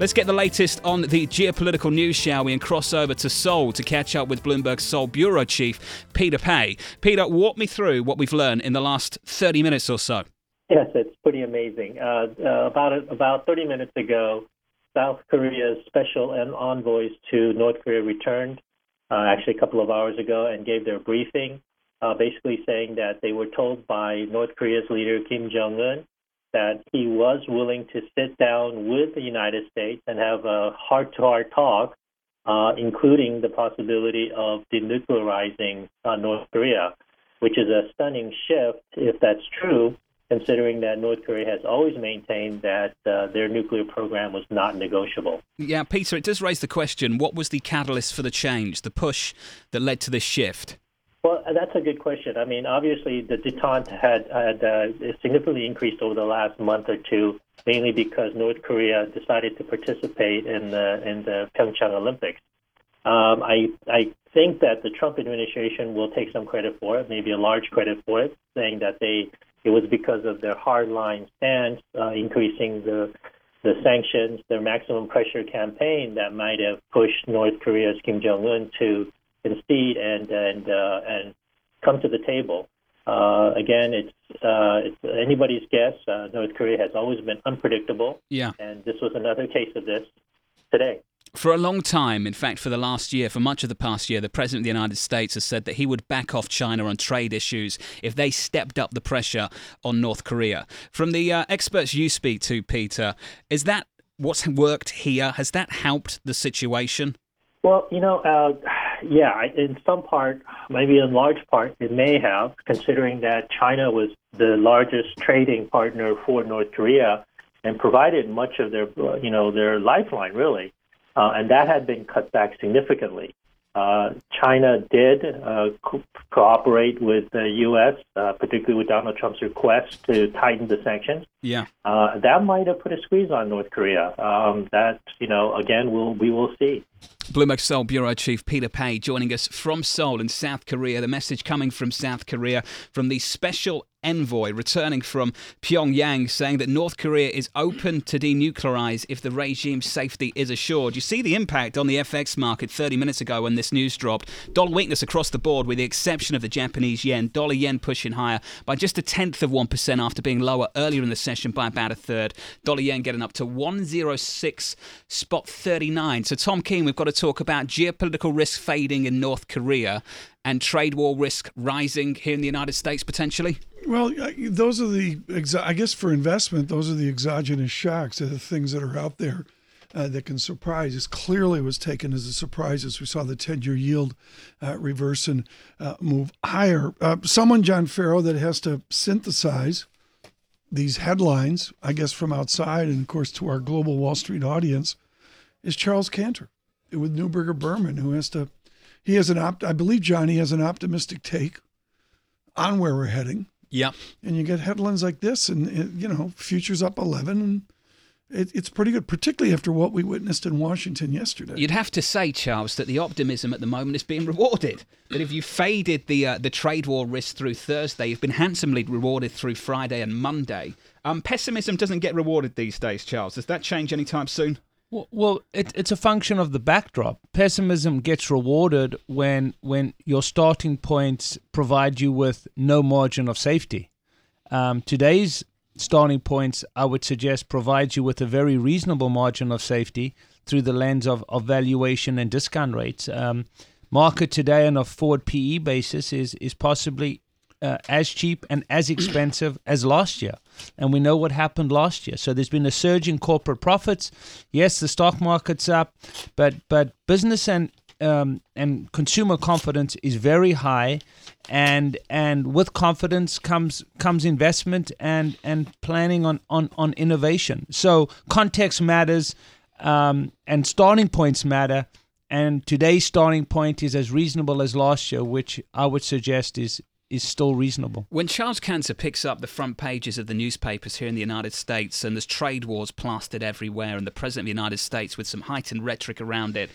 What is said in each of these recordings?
Let's get the latest on the geopolitical news, shall we, and cross over to Seoul to catch up with Bloomberg Seoul Bureau Chief Peter Pae. Peter, walk me through what we've learned in the last 30 minutes or so. Yes, it's pretty amazing. Uh, uh, about about 30 minutes ago, South Korea's special envoys to North Korea returned, uh, actually a couple of hours ago, and gave their briefing, uh, basically saying that they were told by North Korea's leader Kim Jong Un that he was willing to sit down with the United States and have a heart-to-heart talk, uh, including the possibility of denuclearizing uh, North Korea, which is a stunning shift if that's true considering that North Korea has always maintained that uh, their nuclear program was not negotiable. Yeah, Peter, it does raise the question what was the catalyst for the change, the push that led to this shift? Well, that's a good question. I mean, obviously, the detente had, had uh, significantly increased over the last month or two, mainly because North Korea decided to participate in the in the Pyeongchang Olympics. Um, I I think that the Trump administration will take some credit for it, maybe a large credit for it, saying that they it was because of their hardline stance, uh, increasing the the sanctions, their maximum pressure campaign that might have pushed North Korea's Kim Jong Un to concede and and uh, and come to the table. Uh, again, it's uh, it's anybody's guess. Uh, North Korea has always been unpredictable. Yeah, and this was another case of this today. For a long time, in fact, for the last year, for much of the past year, the President of the United States has said that he would back off China on trade issues if they stepped up the pressure on North Korea. From the uh, experts you speak to, Peter, is that what's worked here? Has that helped the situation? Well, you know, uh, yeah, in some part, maybe in large part, it may have, considering that China was the largest trading partner for North Korea and provided much of their, you know, their lifeline, really uh, and that had been cut back significantly. Uh, China did uh, co- cooperate with the U.S., uh, particularly with Donald Trump's request to tighten the sanctions. Yeah, uh, that might have put a squeeze on North Korea. Um, that you know, again, we'll we will see. Bloomberg Seoul Bureau Chief Peter Pae joining us from Seoul in South Korea. The message coming from South Korea from the special envoy returning from Pyongyang saying that North Korea is open to denuclearize if the regime's safety is assured. You see the impact on the FX market 30 minutes ago when this news dropped. Dollar weakness across the board with the exception of the Japanese yen. Dollar yen pushing higher by just a tenth of 1% after being lower earlier in the session by about a third. Dollar yen getting up to 106 spot 39. So Tom Keene, we've got to talk about geopolitical risk fading in North Korea and trade war risk rising here in the United States potentially? Well, those are the, I guess for investment, those are the exogenous shocks, the things that are out there uh, that can surprise. This clearly was taken as a surprise as we saw the 10 year yield uh, reverse and uh, move higher. Uh, someone, John Ferro, that has to synthesize these headlines, I guess from outside and of course to our global Wall Street audience, is Charles Kantor with Neuberger Berman, who has to he has an opt. I believe Johnny has an optimistic take on where we're heading. Yeah. And you get headlines like this, and it, you know, futures up eleven, and it, it's pretty good, particularly after what we witnessed in Washington yesterday. You'd have to say, Charles, that the optimism at the moment is being rewarded. That if you faded the uh, the trade war risk through Thursday, you've been handsomely rewarded through Friday and Monday. Um, pessimism doesn't get rewarded these days, Charles. Does that change anytime soon? Well, it, it's a function of the backdrop. Pessimism gets rewarded when when your starting points provide you with no margin of safety. Um, today's starting points, I would suggest, provides you with a very reasonable margin of safety through the lens of, of valuation and discount rates. Um, market today on a forward PE basis is is possibly uh, as cheap and as expensive as last year. And we know what happened last year. So there's been a surge in corporate profits. Yes, the stock market's up, but but business and um, and consumer confidence is very high, and and with confidence comes comes investment and and planning on on on innovation. So context matters, um, and starting points matter. And today's starting point is as reasonable as last year, which I would suggest is is still reasonable. When Charles Kantor picks up the front pages of the newspapers here in the United States and there's trade wars plastered everywhere and the President of the United States with some heightened rhetoric around it,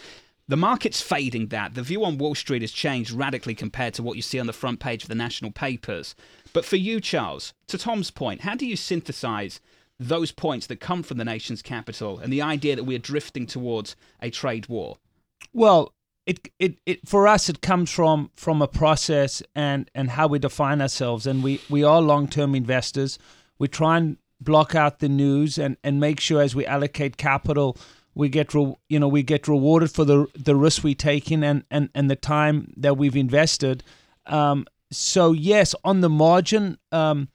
the market's fading that. The view on Wall Street has changed radically compared to what you see on the front page of the national papers. But for you, Charles, to Tom's point, how do you synthesize those points that come from the nation's capital and the idea that we're drifting towards a trade war? Well, it, it, it for us it comes from from a process and and how we define ourselves. And we we are long-term investors. We try and block out the news and and make sure as we allocate capital we get re, you know we get rewarded for the the risk we take in and and and the time that we've invested. Um, so yes on the margin um,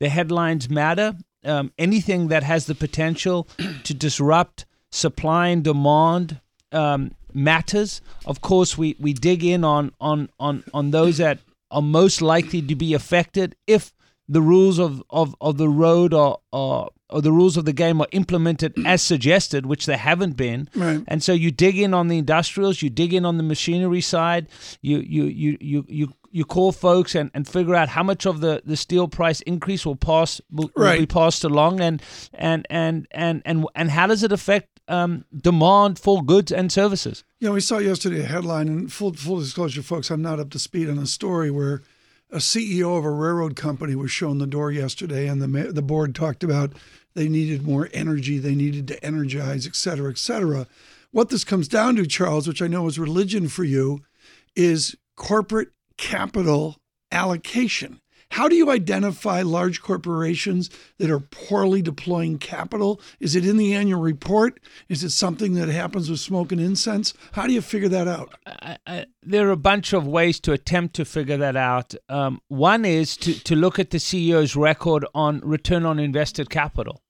the headlines matter. Um, anything that has the potential to disrupt supply and demand um, matters. Of course, we, we dig in on, on, on, on those that are most likely to be affected if the rules of, of, of the road are, are or the rules of the game are implemented as suggested, which they haven't been. Right. And so you dig in on the industrials, you dig in on the machinery side, you you you you you, you call folks and, and figure out how much of the, the steel price increase will pass will, will be passed along and and and and and, and how does it affect um, demand for goods and services? You know, we saw yesterday a headline, and full full disclosure, folks, I'm not up to speed on a story where a CEO of a railroad company was shown the door yesterday, and the the board talked about they needed more energy, they needed to energize, et cetera, et cetera. What this comes down to, Charles, which I know is religion for you, is corporate capital allocation. How do you identify large corporations that are poorly deploying capital? Is it in the annual report? Is it something that happens with smoke and incense? How do you figure that out? I, I, there are a bunch of ways to attempt to figure that out. Um, one is to, to look at the CEO's record on return on invested capital.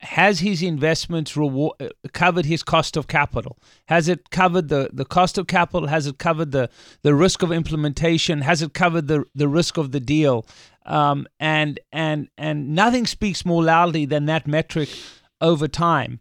Has his investments reward, covered his cost of capital? Has it covered the, the cost of capital? Has it covered the, the risk of implementation? Has it covered the, the risk of the deal? Um, and and and nothing speaks more loudly than that metric over time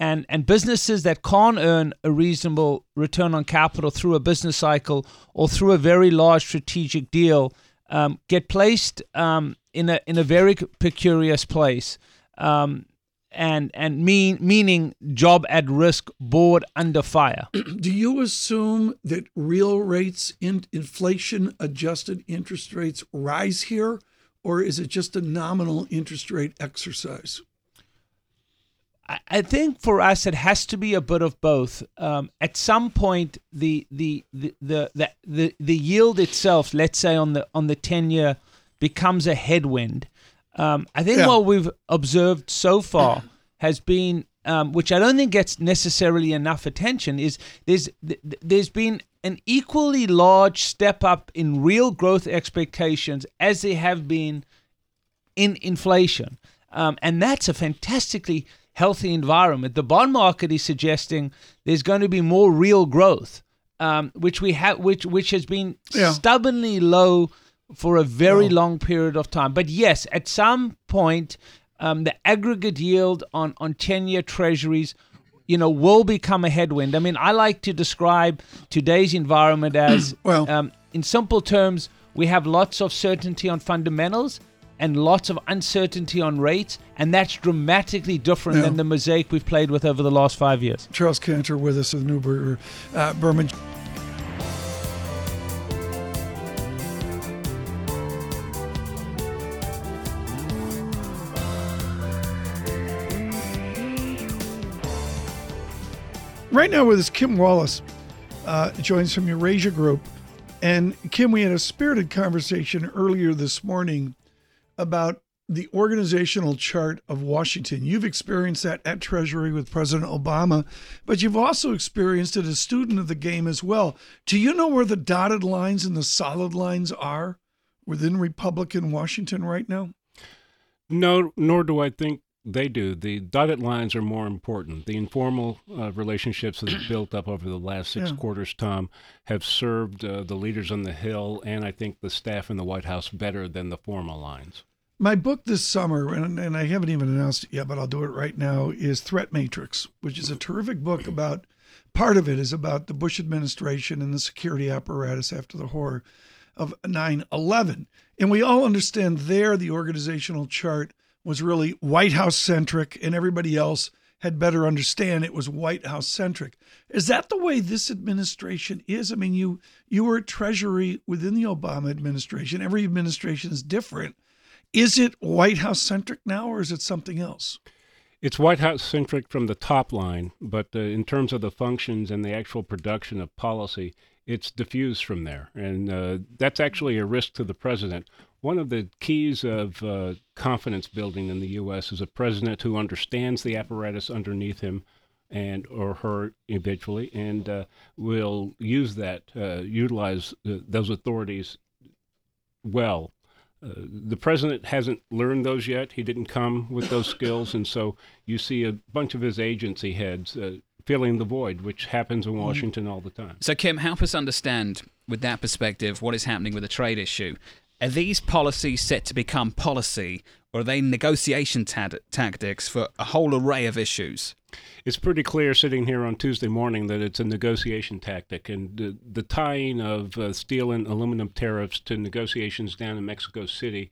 and and businesses that can't earn a reasonable return on capital through a business cycle or through a very large strategic deal um, get placed um, in a in a very precarious place. Um, and and mean meaning job at risk, board under fire. Do you assume that real rates, in, inflation adjusted interest rates rise here, or is it just a nominal interest rate exercise? I- I think for us it has to be a bit of both. Um, at some point, the the, the the the the the yield itself, let's say on the on the ten year, becomes a headwind. Um, I think Yeah. what we've observed so far has been, um, which I don't think gets necessarily enough attention, is there's th- th- there's been an equally large step up in real growth expectations as there have been in inflation. Um, and that's a fantastically healthy environment. The bond market is suggesting there's going to be more real growth, um, which we have, which which has been Yeah. stubbornly low for a very long period of time. But yes, at some point, um, the aggregate yield on on ten year treasuries. You know, will become a headwind. I mean, I like to describe today's environment as, Well- um, in simple terms, we have lots of certainty on fundamentals and lots of uncertainty on rates, and that's dramatically different Yeah. than the mosaic we've played with over the last five years. Charles Kantor with us with Neuberger uh, Berman. Right now with us, Kim Wallace uh, joins from Eurasia Group. And Kim, we had a spirited conversation earlier this morning about the organizational chart of Washington. You've experienced that at Treasury with President Obama, but you've also experienced it as a student of the game as well. Do you know where the dotted lines and the solid lines are within Republican Washington right now? No, nor do I think they do. The dotted lines are more important. The informal uh, relationships that have built up over the last six Yeah. quarters, Tom, have served uh, the leaders on the Hill and I think the staff in the White House better than the formal lines. My book this summer, and, and I haven't even announced it yet, but I'll do it right now, is Threat Matrix, which is a terrific book about part of it is about the Bush administration and the security apparatus after the horror of 9 11. And we all understand there the organizational chart was really White House centric, and everybody else had better understand it was White House centric. Is that the way this administration is? I mean, you you were at Treasury within the Obama administration. Every administration is different. Is it White House centric now, or is it something else? It's White House centric from the top line, but uh, in terms of the functions and the actual production of policy, it's diffused from there. And uh, that's actually a risk to the president. One of the keys of uh, confidence building in the U.S. is a president who understands the apparatus underneath him and or her eventually, and uh, will use that, uh, utilize uh, those authorities well uh, the president hasn't learned those yet. He didn't come with those skills, and so you see a bunch of his agency heads filling the void, which happens in. Washington all the time. So, Kim, help us understand, with that perspective, what is happening with the trade issue. Are these policies set to become policy, or are they negotiation tactics for a whole array of issues? It's pretty clear sitting here on Tuesday morning that it's a negotiation tactic, and the, the tying of uh, steel and aluminum tariffs to negotiations down in Mexico City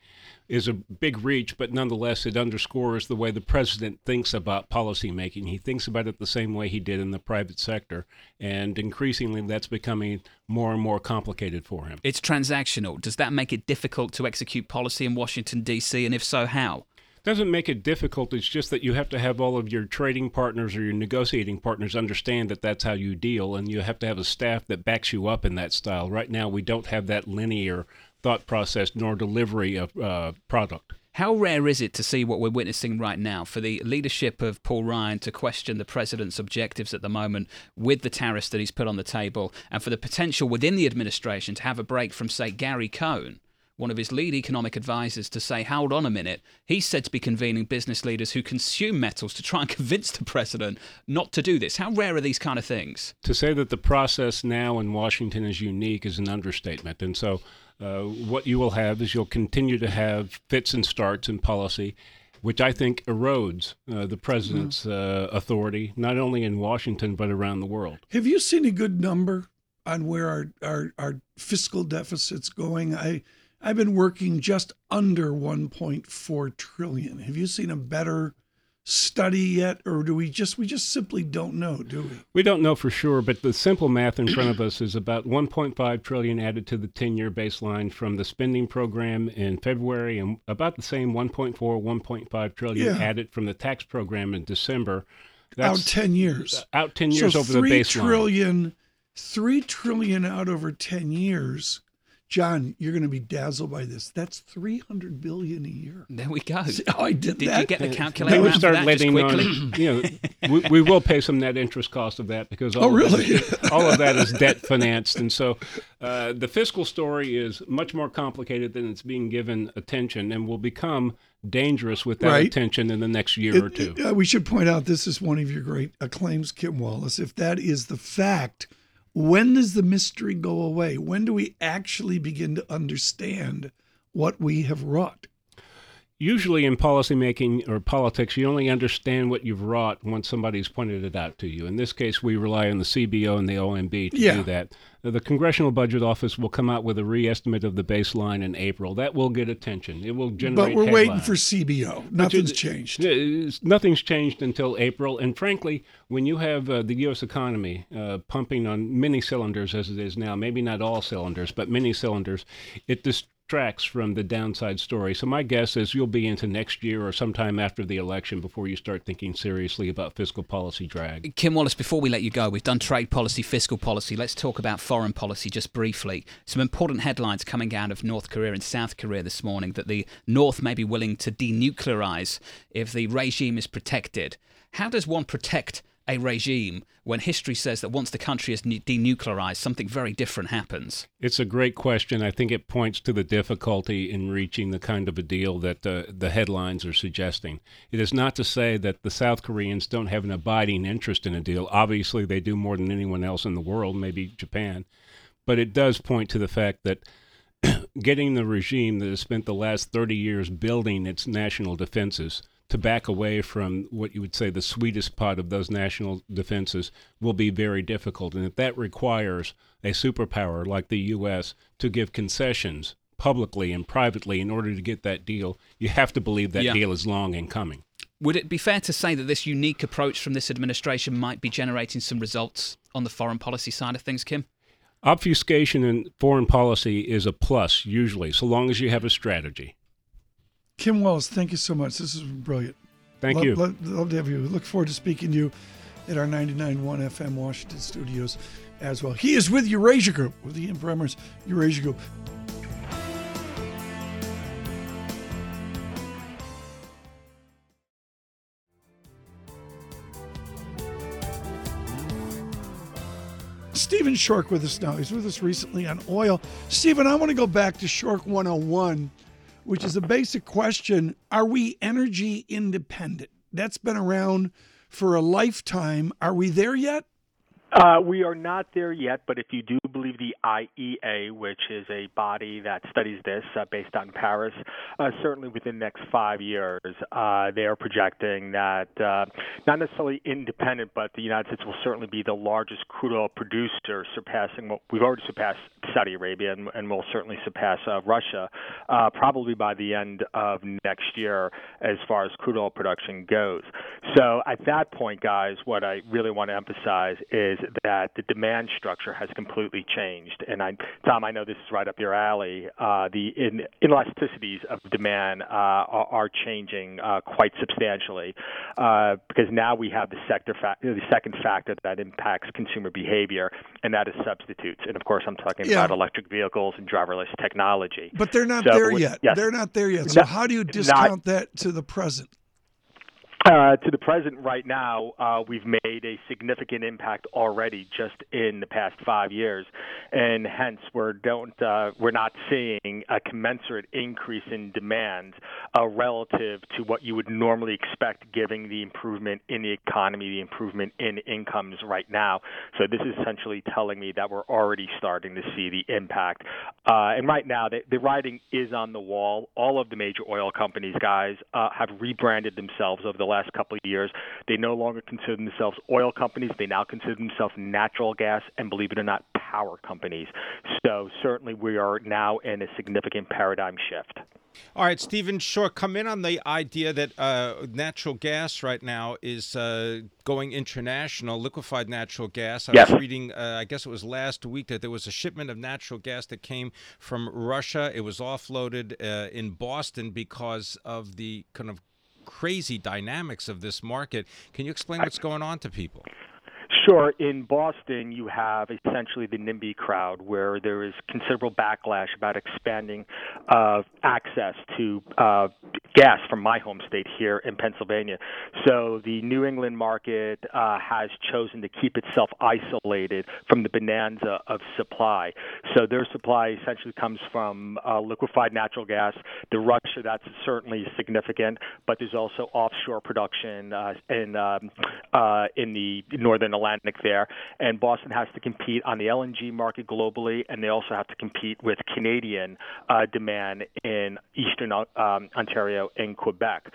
is a big reach, but nonetheless, it underscores the way the president thinks about policymaking. He thinks about it the same way he did in the private sector, and increasingly, that's becoming more and more complicated for him. It's transactional. Does that make it difficult to execute policy in Washington, D.C., and if so, how? Doesn't make it difficult. It's just that you have to have all of your trading partners or your negotiating partners understand that that's how you deal, and you have to have a staff that backs you up in that style. Right now, we don't have that linear thought process nor delivery of uh, product. How rare is it to see what we're witnessing right now for the leadership of Paul Ryan to question the president's objectives at the moment with the tariffs that he's put on the table, and for the potential within the administration to have a break from, say, Gary Cohn, one of his lead economic advisors, to say, hold on a minute. He's said to be convening business leaders who consume metals to try and convince the president not to do this. How rare are these kind of things? To say that the process now in Washington is unique is an understatement. And so uh, what you will have is you'll continue to have fits and starts in policy, which I think erodes uh, the president's mm-hmm. uh, authority, not only in Washington, but around the world. Have you seen a good number on where our, our, our fiscal deficit's going? I, I've been working just under 1.4 trillion. Have you seen a better study yet or do we just we just simply don't know do we we don't know for sure but the simple math in front of us is about 1.5 trillion added to the 10-year baseline from the spending program in february and about the same 1.4 1.5 trillion yeah. added from the tax program in december That's, out 10 years out 10 years so over the baseline trillion 3 trillion out over 10 years John, you're going to be dazzled by this. That's 300 billion a year. There we go. Oh, I did, did that. you get the calculator we start letting quickly? On, you know, we, we, will pay some net interest cost of that because all oh, really? Of all of that is debt financed, and so uh, the fiscal story is much more complicated than it's being given attention, and will become dangerous with that right. attention in the next year it, or two. Uh, we should point out this is one of your great claims, Kim Wallace. If that is the fact when does the mystery go away? When do we actually begin to understand what we have wrought? Usually in policymaking or politics, you only understand what you've wrought once somebody's pointed it out to you. In this case, we rely on the CBO and the OMB to yeah. do that. The Congressional Budget Office will come out with a reestimate of the baseline in April. That will get attention. It will generate. But we're headlines. waiting for CBO. Nothing's changed. Nothing's changed until April. And frankly, when you have uh, the U.S. economy uh, pumping on many cylinders as it is now, maybe not all cylinders, but many cylinders, it just tracks from the downside story. So my guess is you'll be into next year or sometime after the election before you start thinking seriously about fiscal policy drag. Kim Wallace, before we let you go, we've done trade policy, fiscal policy. Let's talk about foreign policy just briefly. Some important headlines coming out of North Korea and South Korea this morning that the North may be willing to denuclearize if the regime is protected. How does one protect a regime when history says that once the country is denuclearized, something very different happens? It's a great question. I think it points to the difficulty in reaching the kind of a deal that the, the headlines are suggesting. It is not to say that the South Koreans don't have an abiding interest in a deal. Obviously, they do more than anyone else in the world, maybe Japan. But it does point to the fact that getting the regime that has spent the last 30 years building its national defenses to back away from what you would say the sweetest part of those national defenses will be very difficult. And if that requires a superpower like the U.S. to give concessions publicly and privately in order to get that deal, you have to believe that Yeah. deal is long in coming. Would it be fair to say that this unique approach from this administration might be generating some results on the foreign policy side of things, Kim? Obfuscation in foreign policy is a plus, usually, so long as you have a strategy. Kim Wells, thank you so much. This is brilliant. Thank love, you. Love, love to have you. Look forward to speaking to you at our 99.1 FM Washington studios as well. He is with Eurasia Group, with the Bremmer's Eurasia Group. Stephen Schork with us now. He's with us recently on oil. Stephen, I want to go back to Schork 101, which is a basic question Are we energy independent? That's been around for a lifetime. Are we there yet? Uh, we are not there yet, but if you do believe the IEA, which is a body that studies this uh, based on Paris, uh, certainly within the next five years, uh, they are projecting that uh, not necessarily independent, but the United States will certainly be the largest crude oil producer, surpassing what we've already surpassed Saudi Arabia and, and will certainly surpass uh, Russia, probably by the end of next year as far as crude oil production goes. So at that point, guys, what I really want to emphasize is that the demand structure has completely changed. And I, Tom, I know this is right up your alley. Uh, the in, inelasticities of demand uh, are, are changing uh, quite substantially uh, because now we have the sector fa- the second factor that impacts consumer behavior, and that is substitutes. And of course, I'm talking Yeah. about electric vehicles and driverless technology. But they're not So, there yet. yes. They're not there yet. So, Not- how do you not- discount that to the present? Uh, to the present, right now, uh, we've made a significant impact already just in the past five years, and hence we're don't uh, we're not seeing a commensurate increase in demand uh, relative to what you would normally expect, given the improvement in the economy, the improvement in incomes right now. So this is essentially telling me that we're already starting to see the impact. Uh, and right now, the, the writing is on the wall. All of the major oil companies, guys, have rebranded themselves over the last couple of years. They no longer consider themselves oil companies. They now consider themselves natural gas and, believe it or not, power companies. So certainly we are now in a significant paradigm shift. All right, Stephen Schork, come in on the idea that uh, natural gas right now is uh, going international, liquefied natural gas. I Yes. was reading, uh, I guess it was last week, that there was a shipment of natural gas that came from Russia. It was offloaded uh, in Boston because of the kind of crazy dynamics of this market. Can you explain what's going on to people? Sure. In Boston, you have essentially the NIMBY crowd, where there is considerable backlash about expanding uh, access to uh, gas from my home state here in Pennsylvania. So the New England market uh, has chosen to keep itself isolated from the bonanza of supply. So their supply essentially comes from uh, liquefied natural gas. The Russia, that's certainly significant, but there's also offshore production uh, in um, uh, in the northern Atlantic there. And Boston has to compete on the LNG market globally, and they also have to compete with Canadian uh, demand in eastern um, Ontario and Quebec.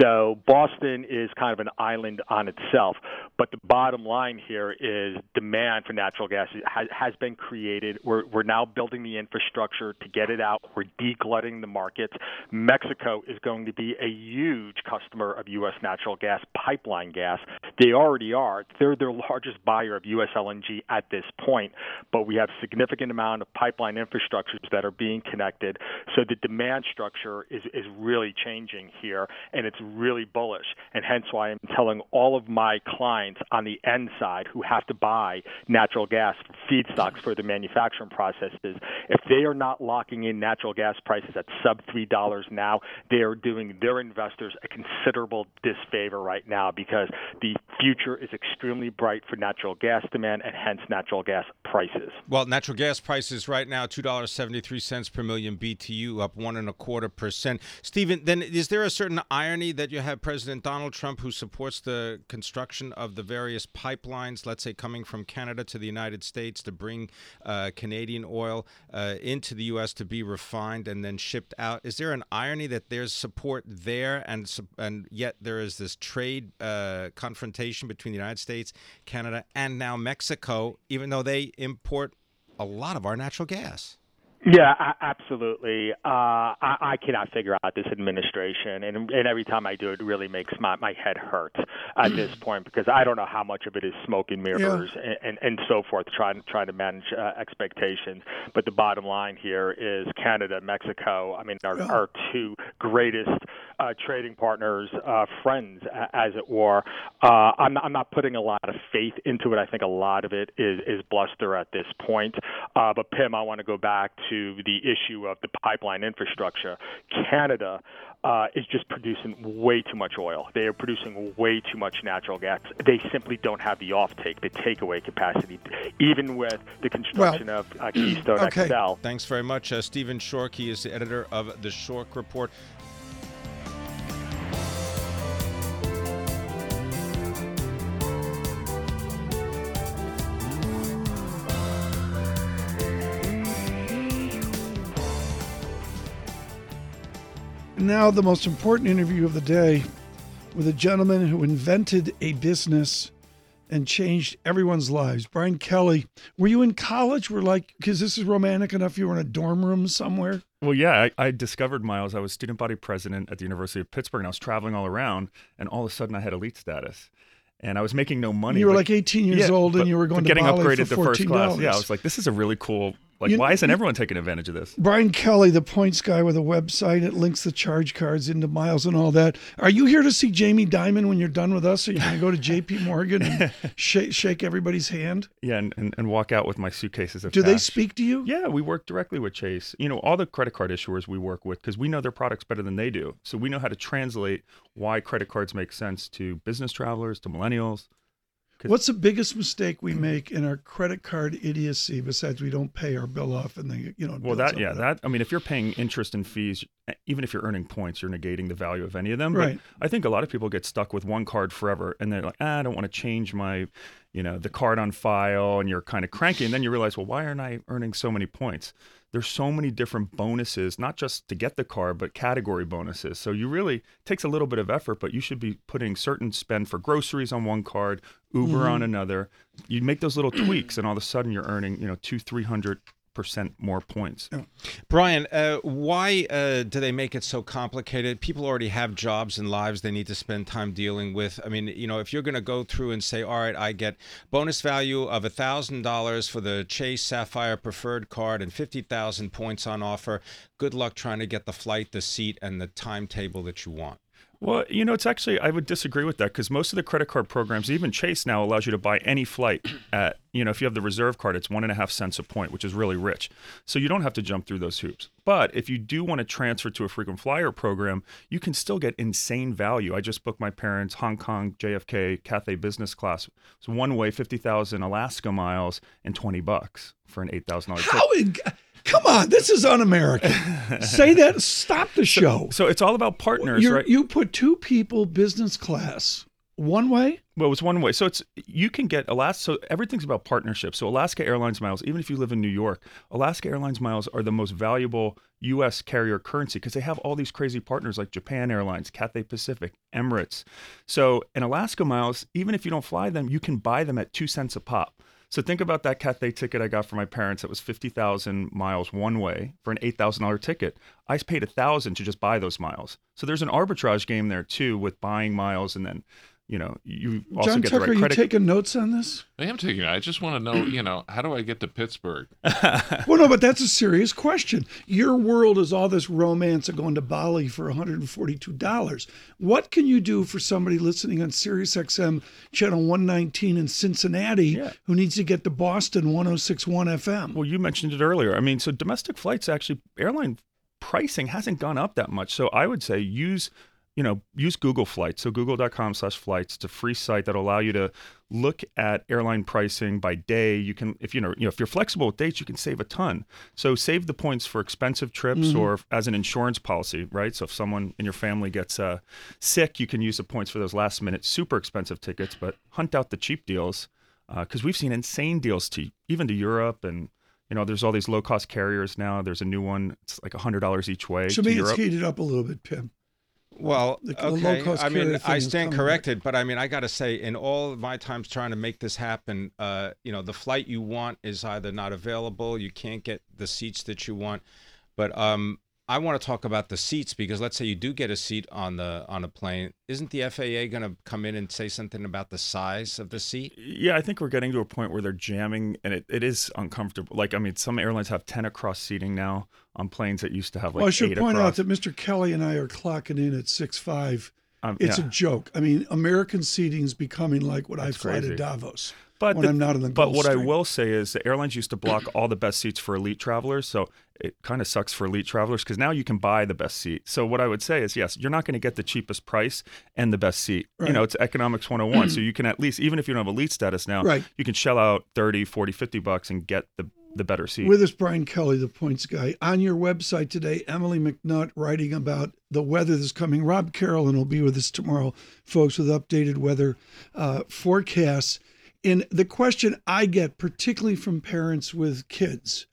So Boston is kind of an island on itself. But the bottom line here is demand for natural gas has, has been created. We're, we're now building the infrastructure to get it out. We're deglutting the markets. Mexico is going to be a huge customer of U.S. natural gas, pipeline gas. They already are. They're their largest buyer of U.S. LNG at this point, but we have significant amount of pipeline infrastructures that are being connected. So the demand structure is, is really changing here, and it's really bullish. And hence why I'm telling all of my clients on the end side who have to buy natural gas feedstocks for the manufacturing processes, if they are not locking in natural gas prices at sub $3 now, they are doing their investors a considerable disfavor right now because the future is extremely bright for natural gas demand and hence natural gas prices. Well, natural gas prices right now two dollars seventy three cents per million BTU, up one and a quarter percent. Stephen, then is there a certain irony that you have President Donald Trump who supports the construction of the various pipelines, let's say coming from Canada to the United States to bring uh, Canadian oil uh, into the U.S. to be refined and then shipped out? Is there an irony that there's support there and and yet there is this trade uh, confrontation between the United States, Canada, and now Mexico, even though they import a lot of our natural gas. Yeah, absolutely. Uh, I, I cannot figure out this administration, and, and every time I do, it really makes my, my head hurt at this point because I don't know how much of it is smoke and mirrors yeah. and, and, and so forth, trying trying to manage uh, expectations. But the bottom line here is Canada, Mexico. I mean, our, yeah. our two greatest uh, trading partners, uh, friends, as it were. Uh, I'm, not, I'm not putting a lot of faith into it. I think a lot of it is, is bluster at this point. Uh, but Pimm, I want to go back to the issue of the pipeline infrastructure. Canada uh, is just producing way too much oil. They are producing way too much natural gas. They simply don't have the offtake, the takeaway capacity, even with the construction well, of uh, Keystone okay. XL. Thanks very much, uh, Stephen Schork. He is the editor of the Schork Report. Now the most important interview of the day with a gentleman who invented a business and changed everyone's lives. Brian Kelly, were you in college? Were like, because this is romantic enough, you were in a dorm room somewhere? Well, yeah, I, I, discovered Miles. I was student body president at the University of Pittsburgh, and I was traveling all around, and all of a sudden I had elite status. And I was making no money. You were but, like 18 years yeah, old, and you were going to getting upgraded to first class. Yeah, I was like, this is a really cool like, you, why isn't everyone taking advantage of this? Brian Kelly, the points guy with a website, that links the charge cards into miles and all that. Are you here to see Jamie Dimon when you're done with us? Are you going to go to J.P. Morgan and shake, shake everybody's hand? Yeah, and, and, and, walk out with my suitcases of Do cash. they speak to you? Yeah, we work directly with Chase. You know, all the credit card issuers we work with because we know their products better than they do. So we know how to translate why credit cards make sense to business travelers, to millennials What's the biggest mistake we make in our credit card idiocy besides we don't pay our bill off and then you know? Well, that yeah, that I mean, if you're paying interest and fees, even if you're earning points, you're negating the value of any of them. Right. But I think a lot of people get stuck with one card forever, and they're like, ah, I don't want to change my, you know, the card on file, and you're kind of cranky, and then you realize, well, why aren't I earning so many points? there's so many different bonuses, not just to get the car, but category bonuses. So you really takes a little bit of effort, but you should be putting certain spend for groceries on one card, Uber mm-hmm. on another. You make those little tweaks, and all of a sudden you're earning, you know, two, three hundred percent more points. Brian, uh, why uh, do they make it so complicated? People already have jobs and lives they need to spend time dealing with. I mean, you know, if you're going to go through and say, all right, I get bonus value of $1,000 for the Chase Sapphire Preferred card and 50,000 points on offer, good luck trying to get the flight, the seat, and the timetable that you want. Well, you know, it's actually I would disagree with that because most of the credit card programs, even Chase now allows you to buy any flight at you know if you have the reserve card, it's one and a half cents a point, which is really rich. So you don't have to jump through those hoops. But if you do want to transfer to a frequent flyer program, you can still get insane value. I just booked my parents Hong Kong JFK Cathay business class. It's one way, fifty thousand Alaska miles and twenty bucks for an eight thousand dollars. How? Come on, this is un-American. Say that. Stop the show. So, so it's all about partners, You're, right? You put two people business class one way. Well, it's one way. So it's you can get Alaska. So everything's about partnerships. So Alaska Airlines miles, even if you live in New York, Alaska Airlines miles are the most valuable U.S. carrier currency because they have all these crazy partners like Japan Airlines, Cathay Pacific, Emirates. So in Alaska miles, even if you don't fly them, you can buy them at two cents a pop. So think about that Cathay ticket I got for my parents. It was fifty thousand miles one way for an eight thousand dollar ticket. I paid a thousand to just buy those miles. So there's an arbitrage game there too with buying miles and then you know, you also John get Tucker, the right credit. Are you taking notes on this? I am taking. I just want to know, you know, how do I get to Pittsburgh? well, no, but that's a serious question. Your world is all this romance of going to Bali for $142. What can you do for somebody listening on Sirius XM channel 119 in Cincinnati yeah. who needs to get to Boston 1061 FM? Well, you mentioned it earlier. I mean, so domestic flights actually airline pricing hasn't gone up that much. So I would say use you know, use Google Flights. So google.com slash flights. It's a free site that'll allow you to look at airline pricing by day. You can, if you know, you know, if you're flexible with dates, you can save a ton. So save the points for expensive trips or as an insurance policy, right? So if someone in your family gets uh, sick, you can use the points for those last minute super expensive tickets. But hunt out the cheap deals because we've seen insane deals to even to Europe and. You know, there's all these low cost carriers now. There's a new one. It's like hundred dollars each way To to me, it's heated up a little bit, Pimm. Well, The- the okay. low-cost I mean, I stand back. corrected, but I mean, I got to say, in all my times trying to make this happen, uh, you know, the flight you want is either not available, you can't get the seats that you want. But um, I want to talk about the seats because let's say you do get a seat on the on a plane, isn't the FAA going to come in and say something about the size of the seat? Yeah, I think we're getting to a point where they're jamming and it, it is uncomfortable. Like, I mean, some airlines have 10 across seating now on planes that used to have like well, I should point across. out that Mr. Kelly and I are clocking in at six five. Um, It's yeah. a joke. I mean, American seating is becoming like what That's I fly to. Davos but when the- I'm not in the But what I will say is the airlines used to block all the best seats for elite travelers. So it kind of sucks for elite travelers because now you can buy the best seat. So what I would say is, yes, you're not going to get the cheapest price and the best seat. Right. You know, it's economics 101. so you can at least, even if you don't have elite status now, Right. you can shell out 30, 40, 50 bucks and get the, the better seat. With us, Brian Kelly, the points guy. On your website today, Emily McNutt writing about the weather that's coming. Rob Carrollin will be with us tomorrow, folks, with updated weather uh, forecasts. And the question I get, particularly from parents with kids,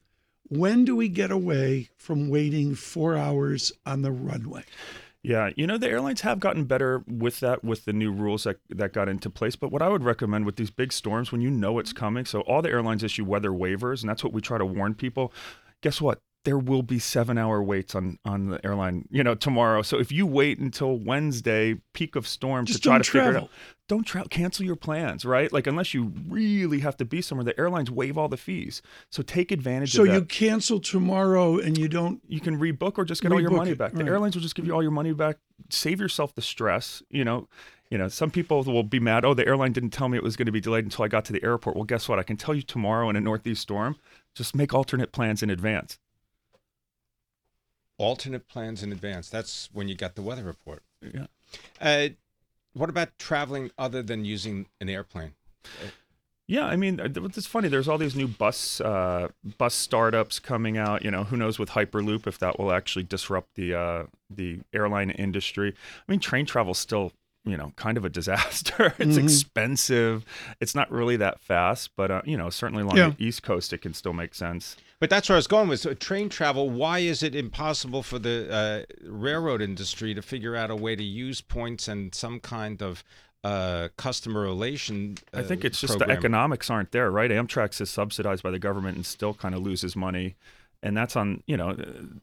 when do we get away from waiting four hours on the runway? Yeah, you know the airlines have gotten better with that with the new rules that that got into place. But what I would recommend with these big storms, when you know it's coming, so all the airlines issue weather waivers, and that's what we try to warn people. Guess what? There will be seven hour waits on on the airline, you know, tomorrow. So if you wait until Wednesday, peak of storm, Just to try to figure it out, don't travel. Cancel your plans, right? Like unless you really have to be somewhere, the airlines waive all the fees. So take advantage So of that So you cancel tomorrow and you don't. you can rebook or just get all your money it, back. The right. airlines will just give you all your money back. Save yourself the stress. You know, you know. Some people will be mad. Oh, the airline didn't tell me it was going to be delayed until I got to the airport. Well, guess what? I can tell you tomorrow in a northeast storm. Just make alternate plans in advance. Alternate plans in advance. That's when you got the weather report. Yeah. Uh, what about traveling other than using an airplane? Yeah, I mean, uh, it's funny. There's all these new bus uh, bus startups coming out. You know, who knows with Hyperloop if that will actually disrupt the uh, the airline industry. I mean, train travel's still you know kind of a disaster. it's Mhm. expensive. It's not really that fast, but uh, you know, certainly along Yeah. the East Coast, it can still make sense. But that's where I was going with train travel. Why is it impossible for the uh, railroad industry to figure out a way to use points and some kind of uh, customer relation? Uh, I think it's just the economics aren't there, right? Amtrak's is subsidized by the government and still kind of loses money. And that's on, you know,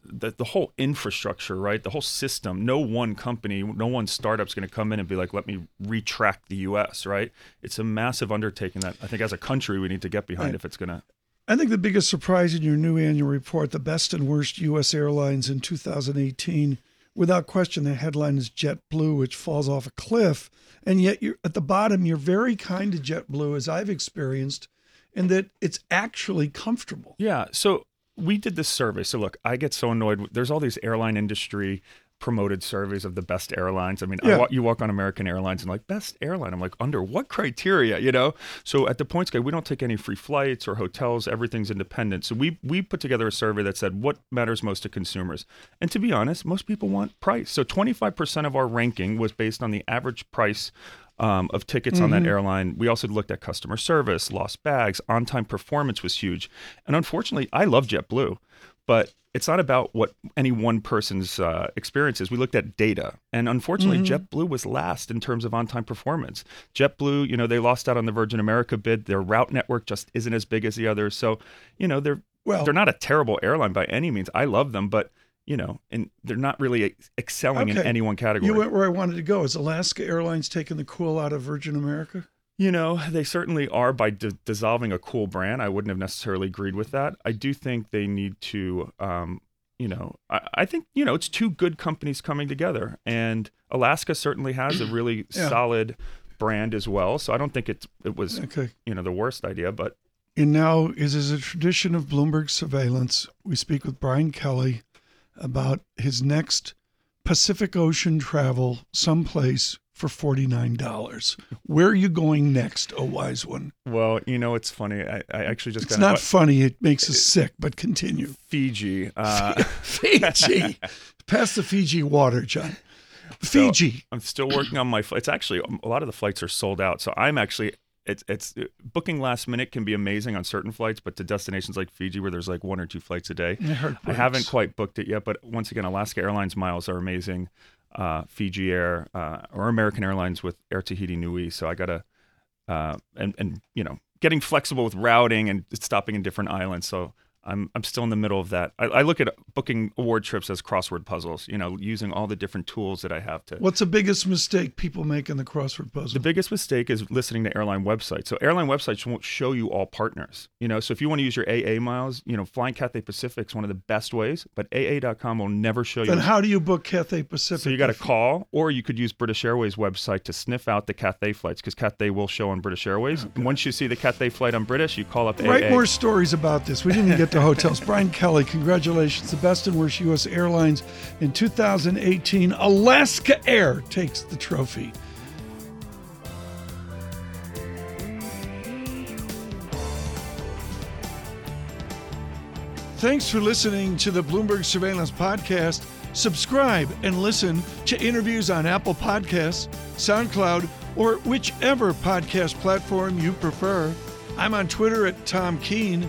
the, the whole infrastructure, right? The whole system. No one company, no one startup's going to come in and be like, let me retract the U.S., right? It's a massive undertaking that I think as a country we need to get behind Right. if it's going to. I think the biggest surprise in your new annual report, the best and worst U.S. airlines in 2018, without question, the headline is JetBlue, which falls off a cliff. And yet, you're at the bottom, you're very kind to JetBlue, as I've experienced, in that it's actually comfortable. Yeah. So we did this survey. So look, I get so annoyed. There's all these airline industry promoted surveys of the best airlines. I mean, Yeah. wa- you walk on American Airlines and like best airline. I'm like, under what criteria? You know. So at the Points guy, we don't take any free flights or hotels. Everything's independent. So we we put together a survey that said what matters most to consumers. And to be honest, most people want price. So 25% of our ranking was based on the average price um, of tickets on that airline. We also looked at customer service, lost bags, on time performance was huge. And unfortunately, I love JetBlue, but it's not about what any one person's uh, experience is. We looked at data. And unfortunately, JetBlue was last in terms of on time performance. JetBlue, you know, they lost out on the Virgin America bid. Their route network just isn't as big as the others. So, you know, they're Well, they're not a terrible airline by any means. I love them, but you know, and they're not really ex- excelling in any one category. You went where I wanted to go. Is Alaska Airlines taking the cool out of Virgin America? You know, they certainly are by d- dissolving a cool brand. I wouldn't have necessarily agreed with that. I do think they need to, um, you know, I, I think, you know, it's two good companies coming together. And Alaska certainly has a really Yeah. solid brand as well. So I don't think it, it was, Okay. you know, the worst idea. But And now, as is a tradition of Bloomberg surveillance, we speak with Brian Kelly about his next Pacific Ocean travel someplace for $49. Where are you going next, oh wise one? Well, you know, it's funny. I, I actually just It's not funny. It makes us sick, but continue. Fiji. Uh, Fiji. Pass the Fiji water, John. Fiji. I'm still working on my flights. Actually, um, a lot of the flights are sold out. So I'm actually it's it's booking last minute can be amazing on certain flights, but to destinations like Fiji where there's like one or two flights a day, I haven't quite booked it yet. But once again, Alaska Airlines miles are amazing. Uh, Fiji Air uh, or American Airlines with Air Tahiti Nui. So I gotta uh, and and you know getting flexible with routing and stopping in different islands. So I'm I'm still in the middle of that. I, I look at booking award trips as crossword puzzles. You know, using all the different tools that I have to. What's the biggest mistake people make in the crossword puzzle? The biggest mistake is listening to airline websites. So airline websites won't show you all partners. You know, so if you want to use your AA miles, you know, flying Cathay Pacific is one of the best ways, but AA.com will never show you. then how do you book Cathay Pacific? so you got to call, or you could use British Airways website to sniff out the Cathay flights because Cathay will show on British Airways. And Once you see the Cathay flight on British, you call up Write AA. more stories about this. We didn't even get to hotels. Brian Kelly, congratulations. The best and worst U.S. airlines in 2018. Alaska Air takes the trophy. Thanks for listening to the Bloomberg Surveillance Podcast. Subscribe and listen to interviews on Apple Podcasts, SoundCloud, or whichever podcast platform you prefer. I'm on Twitter at Tom Keene.